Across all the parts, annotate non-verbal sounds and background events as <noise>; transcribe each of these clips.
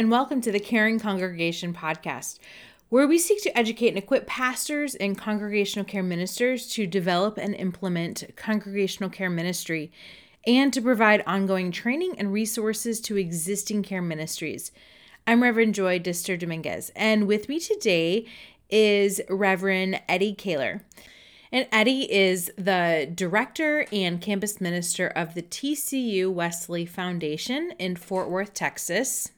and welcome to the Caring Congregation podcast, where we seek to educate and equip pastors and congregational care ministers to develop and implement congregational care ministry and to provide ongoing training and resources to existing care ministries. I'm Reverend Joy Dister Dominguez, and with me today is Reverend Eddie Kahler. And Eddie is the director and campus minister of the TCU Wesley Foundation in Fort Worth, Texas.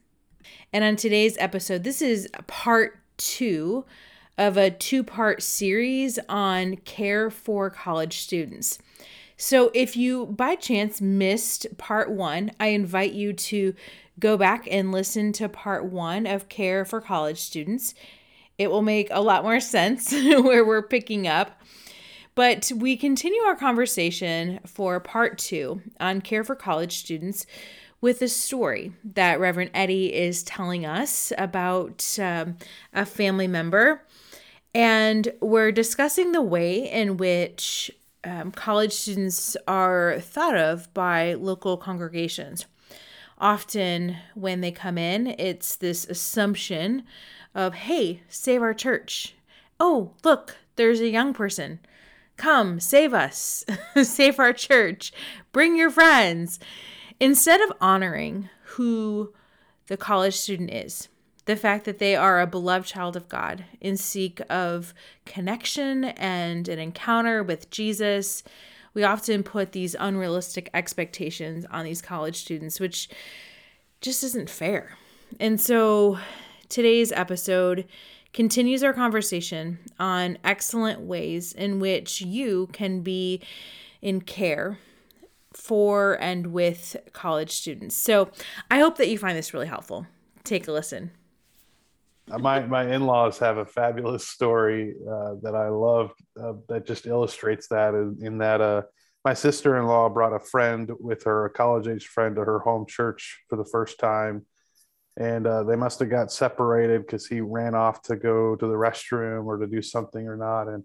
And on today's episode, this is part two of a two part series on care for college students. So, if you by chance missed part one, I invite you to go back and listen to part one of Care for College Students. It will make a lot more <laughs> sense where we're picking up. But we continue our conversation for part two on care for college students with a story that Reverend Eddie is telling us about um, a family member. And we're discussing the way in which um, college students are thought of by local congregations. Often, when they come in, it's this assumption of, hey, save our church. Oh, look, there's a young person. Come, save us, <laughs> save our church, bring your friends. Instead of honoring who the college student is, the fact that they are a beloved child of God in seek of connection and an encounter with Jesus, we often put these unrealistic expectations on these college students, which just isn't fair. And so today's episode continues our conversation on excellent ways in which you can be in care for and with college students. So I hope that you find this really helpful. Take a listen. Uh, my my in-laws have a fabulous story uh, that I love uh, that just illustrates that in, in that uh, my sister-in-law brought a friend with her a college-age friend to her home church for the first time and uh, they must have got separated because he ran off to go to the restroom or to do something or not. And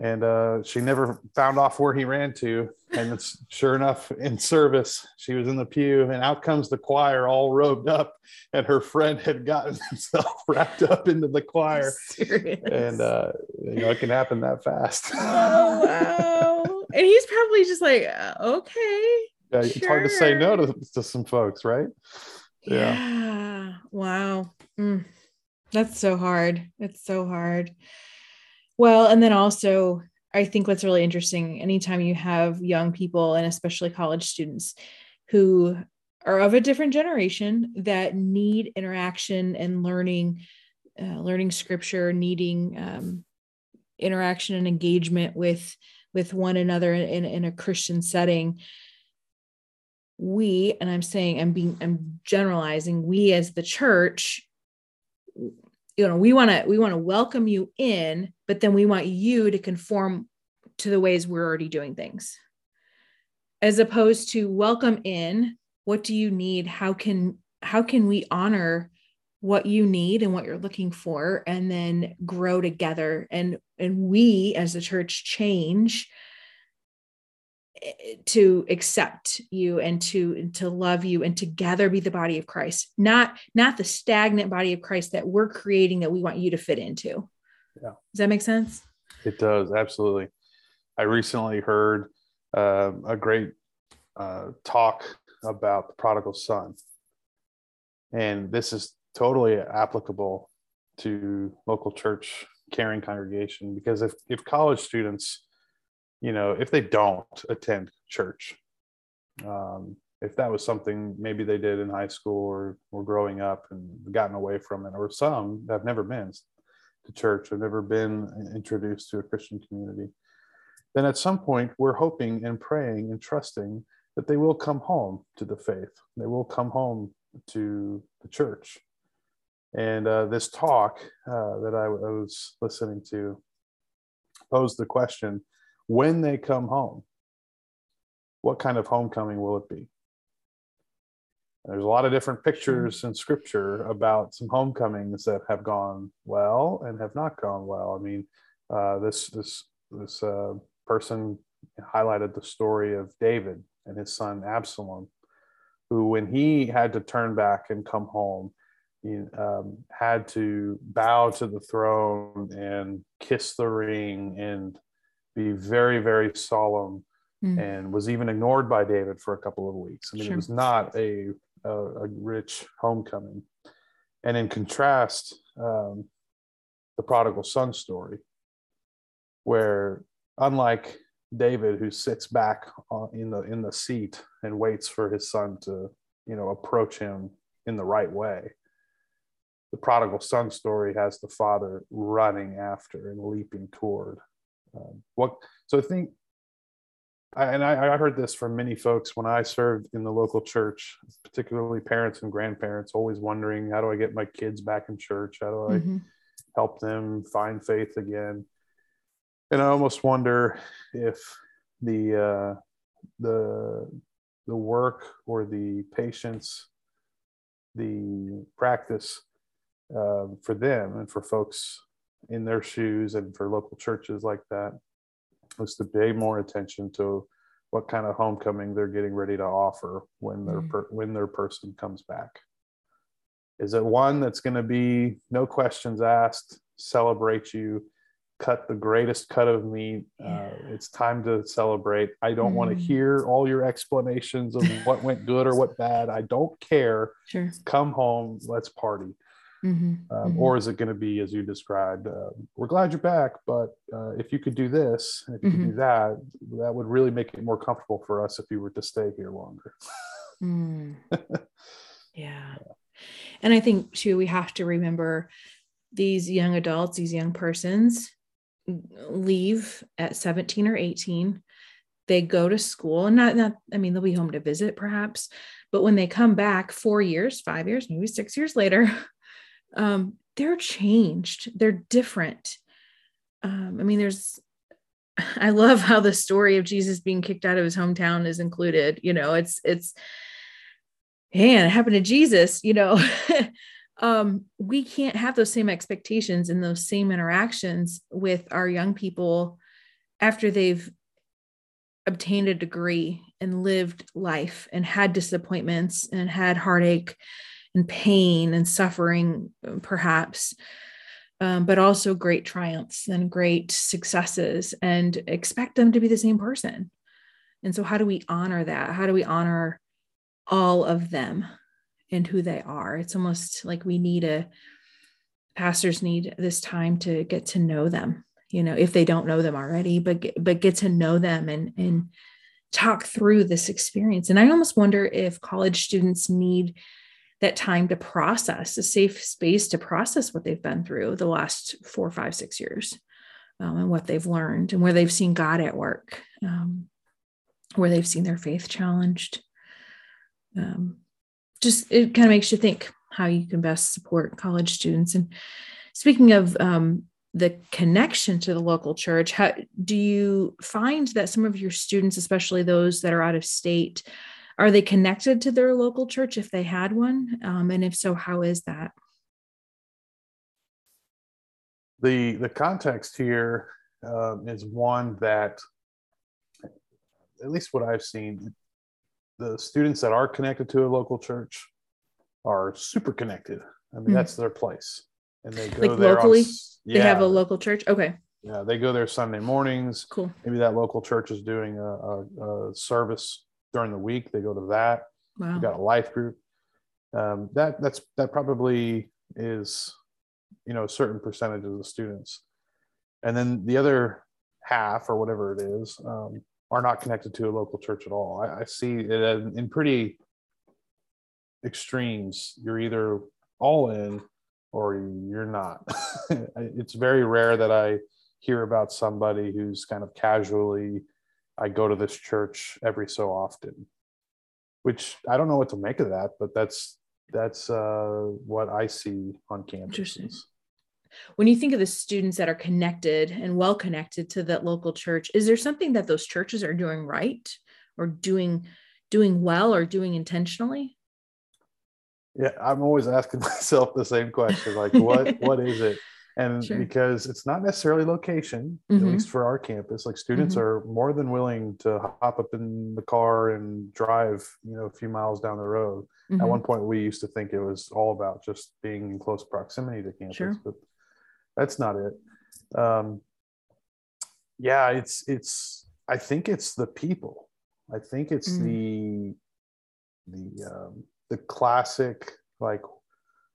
and uh, she never found off where he ran to. And it's sure enough in service she was in the pew and out comes the choir all robed up and her friend had gotten <laughs> himself wrapped up into the choir. <laughs> And uh, you know it can happen that fast. <laughs> Oh wow. And he's probably just like uh, okay yeah it's hard to say no to, to some folks right? Yeah, yeah. Wow. Mm. that's so hard. It's so hard. Well and then also i think what's really interesting anytime you have young people and especially college students who are of a different generation that need interaction and learning uh, learning scripture needing um, interaction and engagement with with one another in, in a christian setting we and i'm saying i'm being i'm generalizing we as the church you know we want to we want to welcome you in but then we want you to conform to the ways we're already doing things. As opposed to welcome in what do you need? How can how can we honor what you need and what you're looking for and then grow together? And and we as the church change to accept you and to to love you and together be the body of Christ not not the stagnant body of Christ that we're creating that we want you to fit into. Yeah. Does that make sense? It does. Absolutely. I recently heard uh, a great uh, talk about the prodigal son. And this is totally applicable to local church caring congregation because if if college students you know, if they don't attend church, um, if that was something maybe they did in high school or, or growing up and gotten away from it, or some have never been to church or never been introduced to a Christian community, then at some point we're hoping and praying and trusting that they will come home to the faith. They will come home to the church. And uh, this talk uh, that I, I was listening to posed the question when they come home, what kind of homecoming will it be? There's a lot of different pictures in scripture about some homecomings that have gone well and have not gone well. I mean, uh, this this this uh, person highlighted the story of David and his son Absalom, who, when he had to turn back and come home, he um, had to bow to the throne and kiss the ring and be very, very solemn mm. and was even ignored by David for a couple of weeks. I mean, sure. it was not a, a, a, rich homecoming. And in contrast, um, the prodigal son story, where unlike David, who sits back in the in the seat and waits for his son to, you know, approach him in the right way, the prodigal son story has the father running after and leaping toward. Um, what so I think, and I, I heard this from many folks when I served in the local church, particularly parents and grandparents, always wondering how do I get my kids back in church? How do I mm-hmm. help them find faith again? And I almost wonder if the uh, the the work or the patience, the practice uh, for them and for folks in their shoes and for local churches like that was to pay more attention to what kind of homecoming they're getting ready to offer when their mm. per, when their person comes back. Is it one that's going to be no questions asked, celebrate you, cut the greatest cut of meat. Uh, it's time to celebrate. I don't mm. want to hear all your explanations of what went good or what <laughs> bad. I don't care. Sure. Come home. Let's party. Mm-hmm. Um, mm-hmm. Or is it going to be as you described? Uh, we're glad you're back, but uh, if you could do this, if you mm-hmm. could do mm-hmm. that, that would really make it more comfortable for us if you were to stay here longer. mm. <laughs> yeah. And I think too, we have to remember these young adults, these young persons leave at 17 or 18 they go to school and not, not i mean they'll be home to visit perhaps but when they come back four years five years maybe six years later um, they're changed. They're different. Um, i mean there's <laughs> i love how the story of jesus being kicked out of his hometown is included you know it's it's man it happened to jesus you know. <laughs> Um, we can't have those same expectations and those same interactions with our young people after they've obtained a degree and lived life and had disappointments and had heartache and pain and suffering, perhaps, um, but also great triumphs and great successes, and expect them to be the same person. And so, how do we honor that? How do we honor all of them and who they are? It's almost like we need a pastors need this time to get to know them you know if they don't know them already but but get to know them and and talk through this experience and i almost wonder if college students need that time to process a safe space to process what they've been through the last four five six years um, and what they've learned and where they've seen god at work um, where they've seen their faith challenged. Um, just it kind of makes you think how you can best support college students. And speaking of um, the connection to the local church how do you find that some of your students especially those that are out of state are they connected to their local church if they had one um, and if so how is that the the context here um, is one that at least what i've seen the students that are connected to a local church are super connected i mean mm-hmm. that's their place and they go like there locally. On, yeah, they have a local church. Okay. Yeah, they go there Sunday mornings. Cool. Maybe that local church is doing a, a, a service during the week. They go to that. Wow. You got a life group. Um, that that's that probably is, you know, a certain percentage of the students, and then the other half or whatever it is um, are not connected to a local church at all. I, I see it in pretty extremes. You're either all in or you're not. <laughs> it's very rare that I hear about somebody who's kind of casually, I go to this church every so often, which I don't know what to make of that, but that's that's uh, what I see on campuses. When you think of the students that are connected and well connected to that local church, is there something that those churches are doing right or doing doing well or doing intentionally? Yeah, I'm always asking <laughs> myself the same question, like what what is it? And sure. because it's not necessarily location, mm-hmm. at least for our campus, like students mm-hmm. are more than willing to hop up in the car and drive, you know, a few miles down the road. At Mhm. one point, we used to think it was all about just being in close proximity to campus, Sure. but that's not it. Um, yeah, it's it's. I think it's the people. I think it's Mm. the the um, the classic like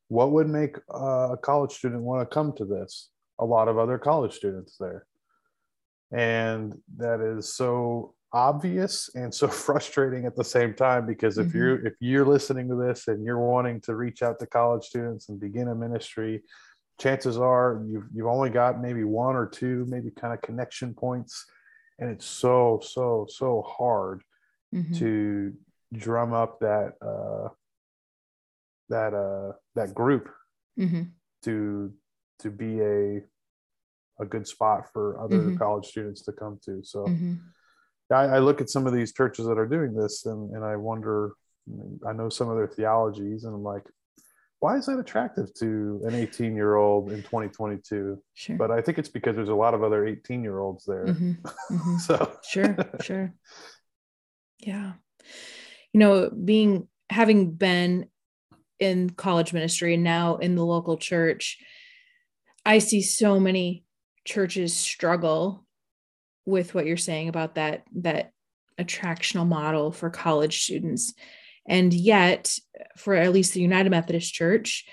what would make a college student want to come to this a lot of other college students there and that is so obvious and so <laughs> frustrating at the same time because if Mhm. you're if you're listening to this and you're wanting to reach out to college students and begin a ministry chances are you've you've only got maybe one or two maybe kind of connection points and it's so so so hard Mhm. to drum up that uh that uh that group Mhm. to to be a a good spot for other Mhm. college students to come to so Mhm. I, I look at some of these churches that are doing this and, and i wonder i know some of their theologies and i'm like why is that attractive to an 18 year old in 2022 Sure. but i think it's because there's a lot of other 18 year olds there Mhm. <laughs> Mhm. so sure sure <laughs> yeah you know being having been in college ministry and now in the local church i see so many churches struggle with what you're saying about that that attractional model for college students. And yet for at least the united methodist church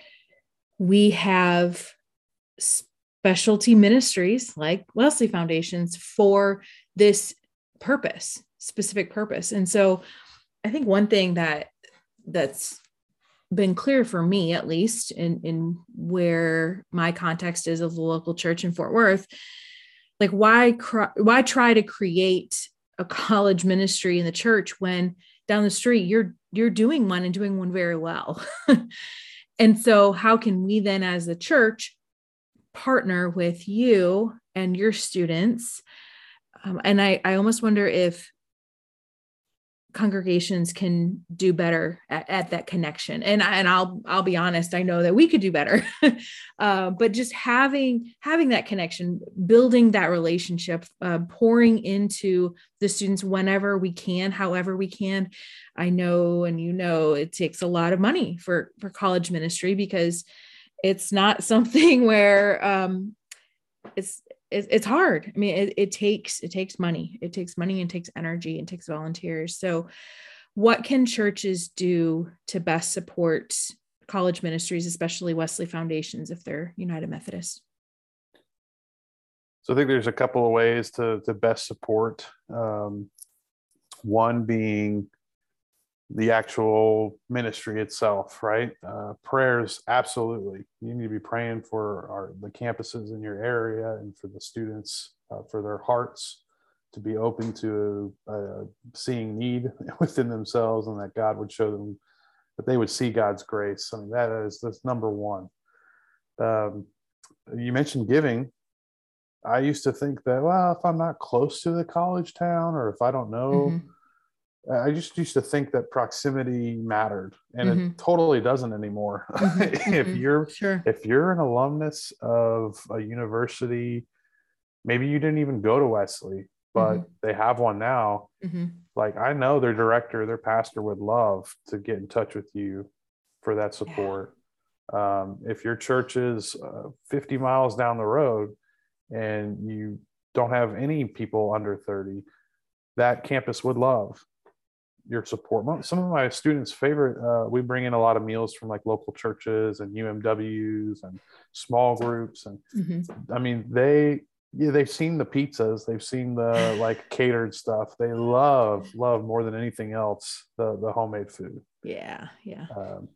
we have specialty ministries like wesley foundations for this purpose specific purpose. And so i think one thing that that's been clear for me at least in in where my context is of the local church in fort worth like why cry, why try to create a college ministry in the church when down the street you're you're doing one and doing one very well? <laughs> And so how can we then as a church partner with you and your students? Um, and I, I almost wonder if congregations can do better at, at that connection. And I, and I'll I'll be honest I know that we could do better. <laughs> Uh, but just having having that connection building that relationship uh, pouring into the students whenever we can however we can. I know and you know it takes a lot of money for for college ministry because it's not <laughs> something where um, it's it, it's hard. I mean, it, it takes it takes money. It takes money and takes energy and takes volunteers. So, what can churches do to best support college ministries, especially Wesley foundations, if they're United Methodist? So I think there's a couple of ways to to best support. Um, one being the actual ministry itself, right? Uh, prayers, absolutely. You need to be praying for our, the campuses in your area and for the students, uh, for their hearts to be open to uh, seeing need <laughs> within themselves, and that God would show them that they would see God's grace. I mean, that is that's number one. Um, you mentioned giving. I used to think that, well, if I'm not close to the college town or if I don't know, Mhm. I just used to think that proximity mattered and Mhm. it totally doesn't anymore. <laughs> Mhm, if mhm. you're Sure. if you're an alumnus of a university, maybe you didn't even go to Wesley, but Mhm. they have one now. hmm Like I know their director, their pastor would love to get in touch with you for that support. Um, if your church is uh, 50 miles down the road and you don't have any people under 30, that campus would love your support. Some of my students' favorite, uh, we bring in a lot of meals from like local churches and UMWs and small groups. And hmm I mean, they, yeah, they've seen the pizzas, they've seen the <laughs> like catered stuff. They love, love more than anything else the the homemade food. Yeah. Yeah. Um,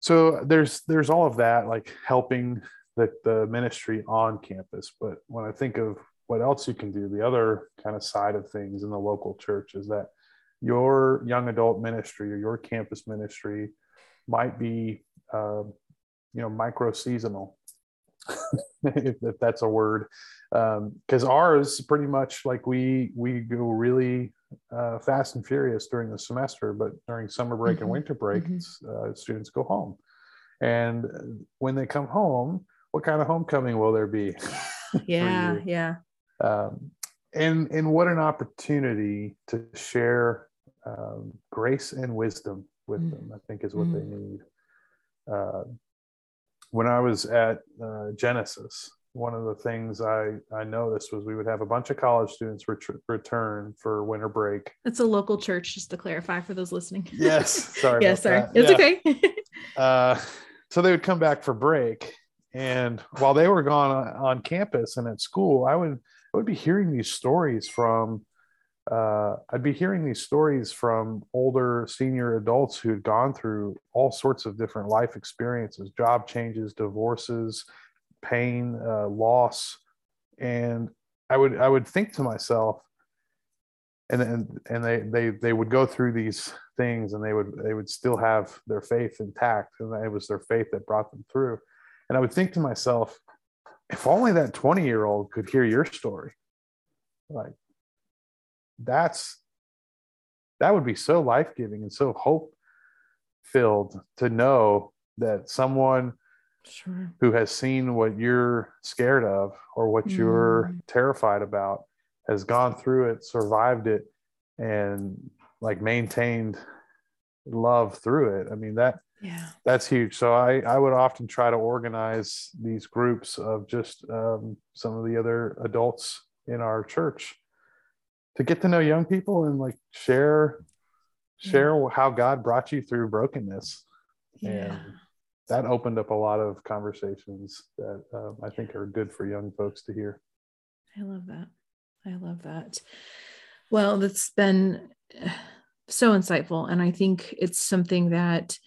so there's there's all of that like helping the, the ministry on campus but when i think of what else you can do the other kind of side of things in the local church is that your young adult ministry or your campus ministry might be uh, you know micro seasonal <laughs> if, if that's a word because ours pretty much like we we go really uh, fast and furious during the semester, but during summer break Mhm, and winter break, mhm. uh, students go home. And when they come home, what kind of homecoming will there be? <laughs> Yeah. Yeah. Um, and and what an opportunity to share um, grace and wisdom with mm. them i think is what mm. they need uh, when i was at uh, genesis one of the things I, I noticed was we would have a bunch of college students ret- return for winter break. It's a local church, just to clarify for those listening. Yes, <laughs> sorry. yes, sorry. That. It's yeah. okay. <laughs> uh, so they would come back for break, and while they were gone on, on campus and at school, I would I would be hearing these stories from. Uh, I'd be hearing these stories from older senior adults who had gone through all sorts of different life experiences, job changes, divorces, pain, uh, loss, and I would I would think to myself, and and and they they they would go through these things, and they would they would still have their faith intact, and it was their faith that brought them through. And I would think to myself, if only that twenty year old could hear your story, like that's that would be so life giving and so hope filled to know that someone sure. who has seen what you're scared of or what mm. you're terrified about has gone through it survived it and like maintained love through it i mean that yeah that's huge so i i would often try to organize these groups of just um, some of the other adults in our church to get to know young people and like share share yeah. how god brought you through brokenness yeah. and that opened up a lot of conversations that um, I think are good for young folks to hear. I love that. I love that. Well, that's been so insightful. And I think it's something that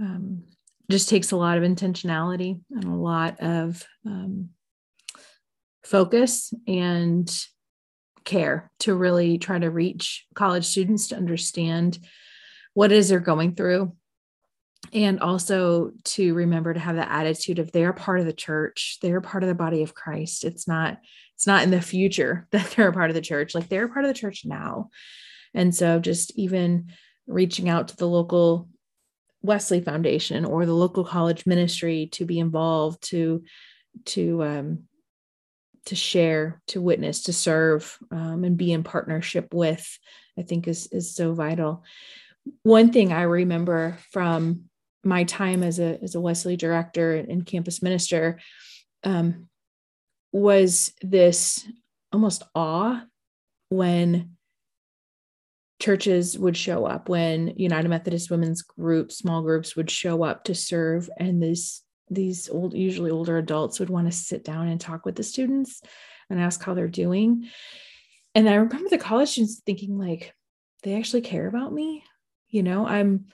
um, just takes a lot of intentionality and a lot of um, focus and care to really try to reach college students to understand what it is they're going through. And also to remember to have the attitude of they're part of the church they're part of the body of christ. It's not it's not in the future <laughs> that they're a part of the church. Like they're part of the church now. And so just even reaching out to the local wesley foundation or the local college ministry to be involved to to um to share to witness to serve um, and be in partnership with i think is is so vital. One thing i remember from my time as a as a Wesley director and campus minister um, was this almost awe when churches would show up when united methodist women's groups small groups would show up to serve and these these old usually older adults would want to sit down and talk with the students and ask how they're doing. And i remember the college students thinking like they actually care about me? You know i'm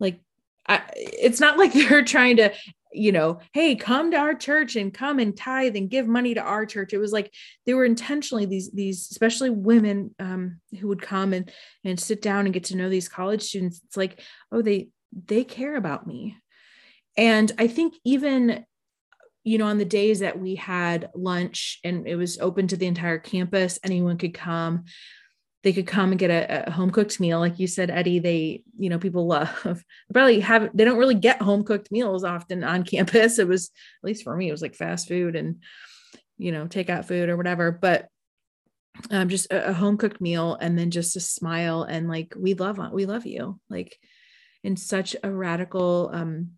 like I, it's not like <laughs> they're trying to you know hey come to our church and come and tithe and give money to our church. It was like they were intentionally these these especially women um, who would come and and sit down and get to know these college students. It's like oh they they care about me and i think even you know on the days that we had lunch and it was open to the entire campus anyone could come. They could come and get a, a home cooked meal. Like you said eddie they you know people <laughs> love probably have they don't really get home cooked meals often on <laughs> campus. It was at least for me it was like fast food and you know take out food or whatever. But um, just a, a home cooked meal and then just a smile and like we love we love you. Like in such a radical um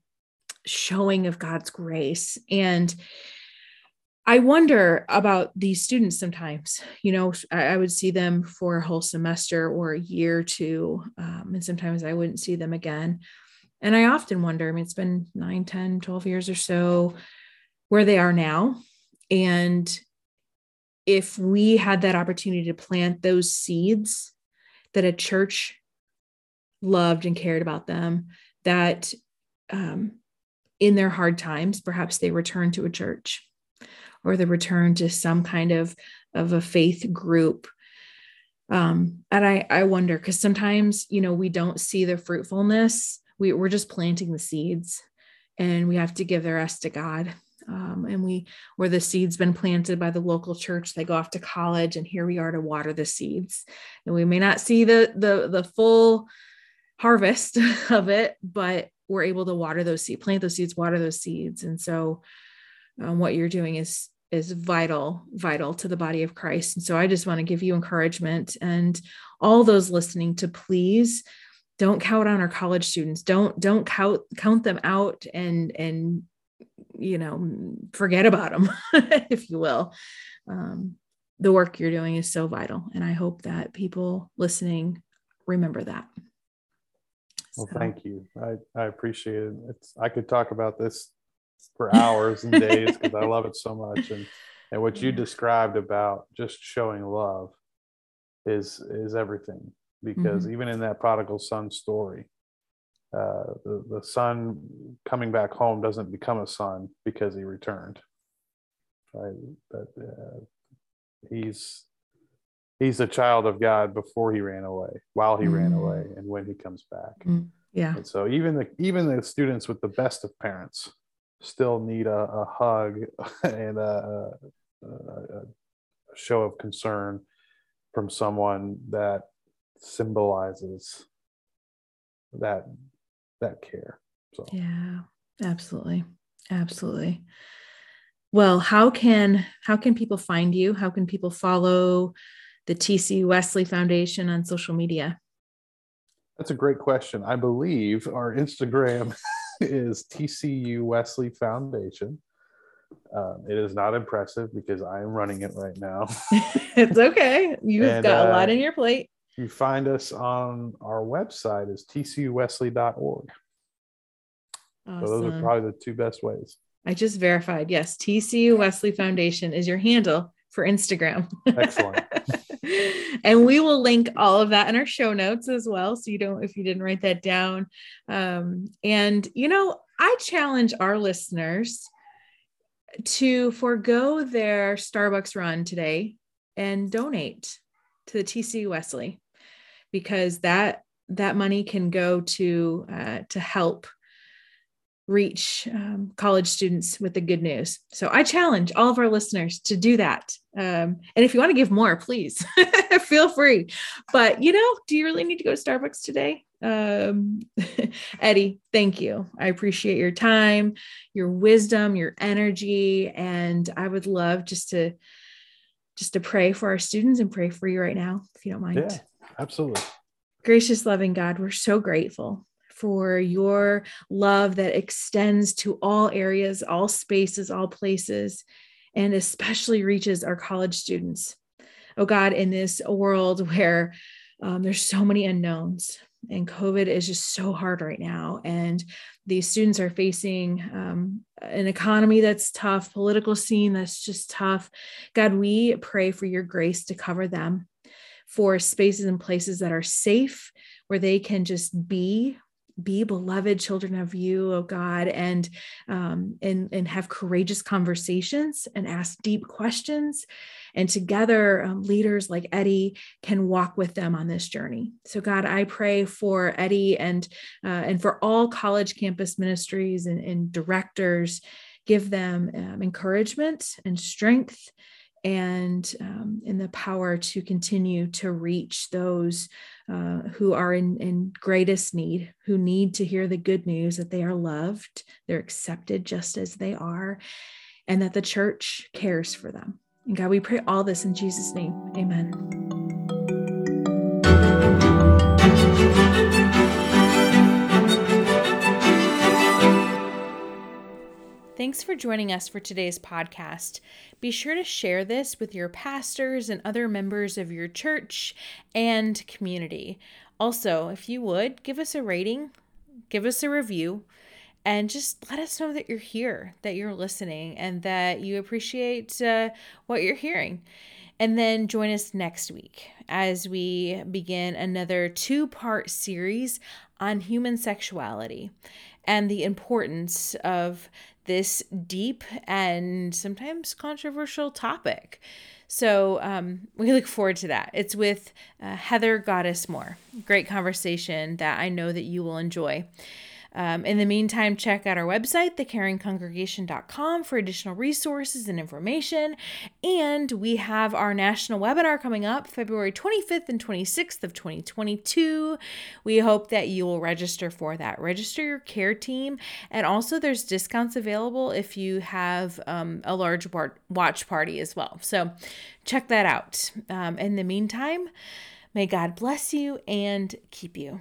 showing of god's grace and I wonder about these students sometimes. You know, I, I, would see them for a whole semester or a year or two, um, and sometimes I wouldn't see them again. And I often wonder, I mean, it's been 9, 10, 12 years or so where they are now. And if we had that opportunity to plant those seeds that a church loved and cared about them, that um, in their hard times, perhaps they return to a church or the return to some kind of of a faith group. Um and i i wonder because sometimes you know we don't see the fruitfulness. We, we're just planting the seeds and we have to give the rest to god. Um, and we where the seeds been planted by the local church they go off to college and here we are to water the seeds. And we may not see the the the full harvest <laughs> of it but we're able to water those seeds plant those seeds water those seeds. And so um, what you're doing is is vital vital to the body of christ. And so i just want to give you encouragement and all those listening to please don't count on our college students. Don't don't count count them out and and you know forget about them <laughs> if you will. Um, the work you're doing is so vital. And i hope that people listening remember that well so. thank you i i appreciate it it's i could talk about this for hours and days because i love it so much and and what you described about just showing love is is everything because mm-hmm. even in that prodigal son story uh, the, the son coming back home doesn't become a son because he returned right but uh, he's he's a child of god before he ran away while he mm-hmm. ran away and when he comes back. Mm-hmm. yeah. And so even the even the students with the best of parents still need a, a hug <laughs> and a, a, a show of concern from someone that symbolizes that that care. So. Yeah absolutely. Absolutely. Well how can how can people find you? How can people follow the tc wesley foundation on social media that's a great question i believe our instagram <laughs> is tcu wesley foundation um, it is not impressive because I am running it right now. <laughs> it's okay. You've and, got a lot uh, in your plate. You find us on our website is tcuwesley.org. Awesome. So those are probably the two best ways. I just verified. Yes, TCU Wesley Foundation is your handle for Instagram. Excellent. <laughs> and we will link all of that in our show notes as well. So you don't, if you didn't write that down. Um, and, you know, I challenge our listeners to forego their Starbucks run today and donate to the TC Wesley because that that money can go to uh, to help reach um, college students with the good news. So I challenge all of our listeners to do that. Um, and if you want to give more, please <laughs> feel free. But you know, do you really need to go to Starbucks today? Um, <laughs> Eddie, thank you. I appreciate your time, your wisdom, your energy, and I would love just to just to pray for our students and pray for you right now, if you don't mind. Yeah, absolutely. Gracious, loving God, we're so grateful for your love that extends to all areas, all spaces, all places, and especially reaches our college students. Oh God, in this world <laughs> where um, there's so many unknowns, and COVID is just so hard right now. And these students are facing um, an economy that's tough, political scene that's just tough. God, we pray for your grace to cover them for spaces and places that are safe where they can just be be beloved children of you oh god and um, and and have courageous conversations and ask deep questions. And together um, leaders like eddie can walk with them on this journey. So god i pray for eddie and uh, and for all college campus ministries and, and directors. Give them um, encouragement and strength and um, in the power to continue to reach those uh, who are in, in greatest need, who need to hear the good news that they are loved, they're accepted just as they are, and that the church cares for them. And God, we pray all this in Jesus' name. Amen. Thanks for joining us for today's podcast. Be sure to share this with your pastors and other members of your church and community. Also, if you would, give us a rating, give us a review, and just let us know that you're here, that you're listening, and that you appreciate uh, what you're hearing. And then join us next week as we begin another two part series on human sexuality and the importance of this deep and sometimes controversial topic. So um, we look forward to that. It's with uh, Heather Goddess Moore. Great conversation that I know that you will enjoy. Um, in the meantime, check out our website, thecaringcongregation.com, for additional resources and information. And we have our national webinar coming up February 25th and 26th of 2022. We hope that you will register for that. Register your care team. And also, there's discounts available if you have um, a large watch party as well. So check that out. Um, in the meantime, may God bless you and keep you.